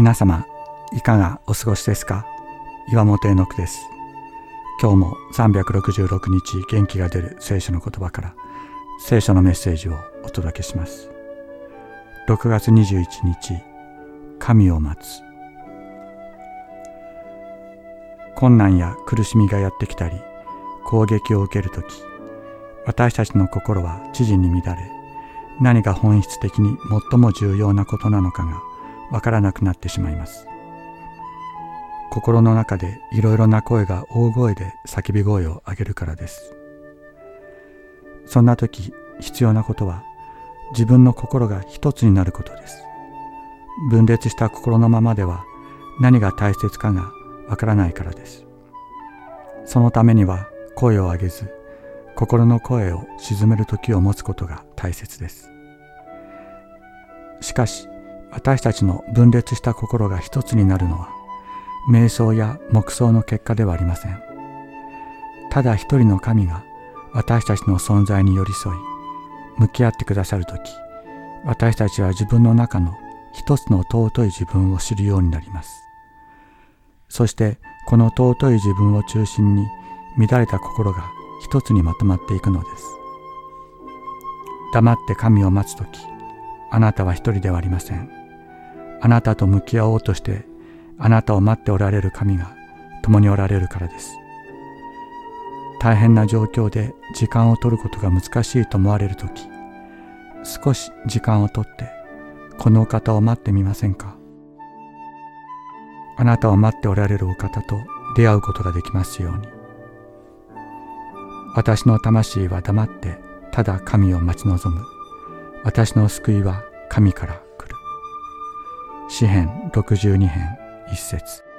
皆様いかがお過ごしですか？岩本絵の句です。今日も366日元気が出る聖書の言葉から聖書のメッセージをお届けします。6月21日神を待つ。困難や苦しみがやってきたり攻撃を受けるとき私たちの心は知事に乱れ何が本質的に最も重要なことなのかがわからなくなってしまいます。心の中でいろいろな声が大声で叫び声を上げるからです。そんな時必要なことは自分の心が一つになることです。分裂した心のままでは何が大切かがわからないからです。そのためには声を上げず心の声を鎮める時を持つことが大切です。しかし私たちの分裂した心が一つになるのは瞑想や黙想の結果ではありません。ただ一人の神が私たちの存在に寄り添い向き合ってくださる時私たちは自分の中の一つの尊い自分を知るようになります。そしてこの尊い自分を中心に乱れた心が一つにまとまっていくのです。黙って神を待つ時あなたは一人ではありません。あなたと向き合おうとしてあなたを待っておられる神が共におられるからです。大変な状況で時間を取ることが難しいと思われる時少し時間をとってこのお方を待ってみませんか？あなたを待っておられるお方と出会うことができますように。私の魂は黙ってただ神を待ち望む。私の救いは神から。詩編62編一節。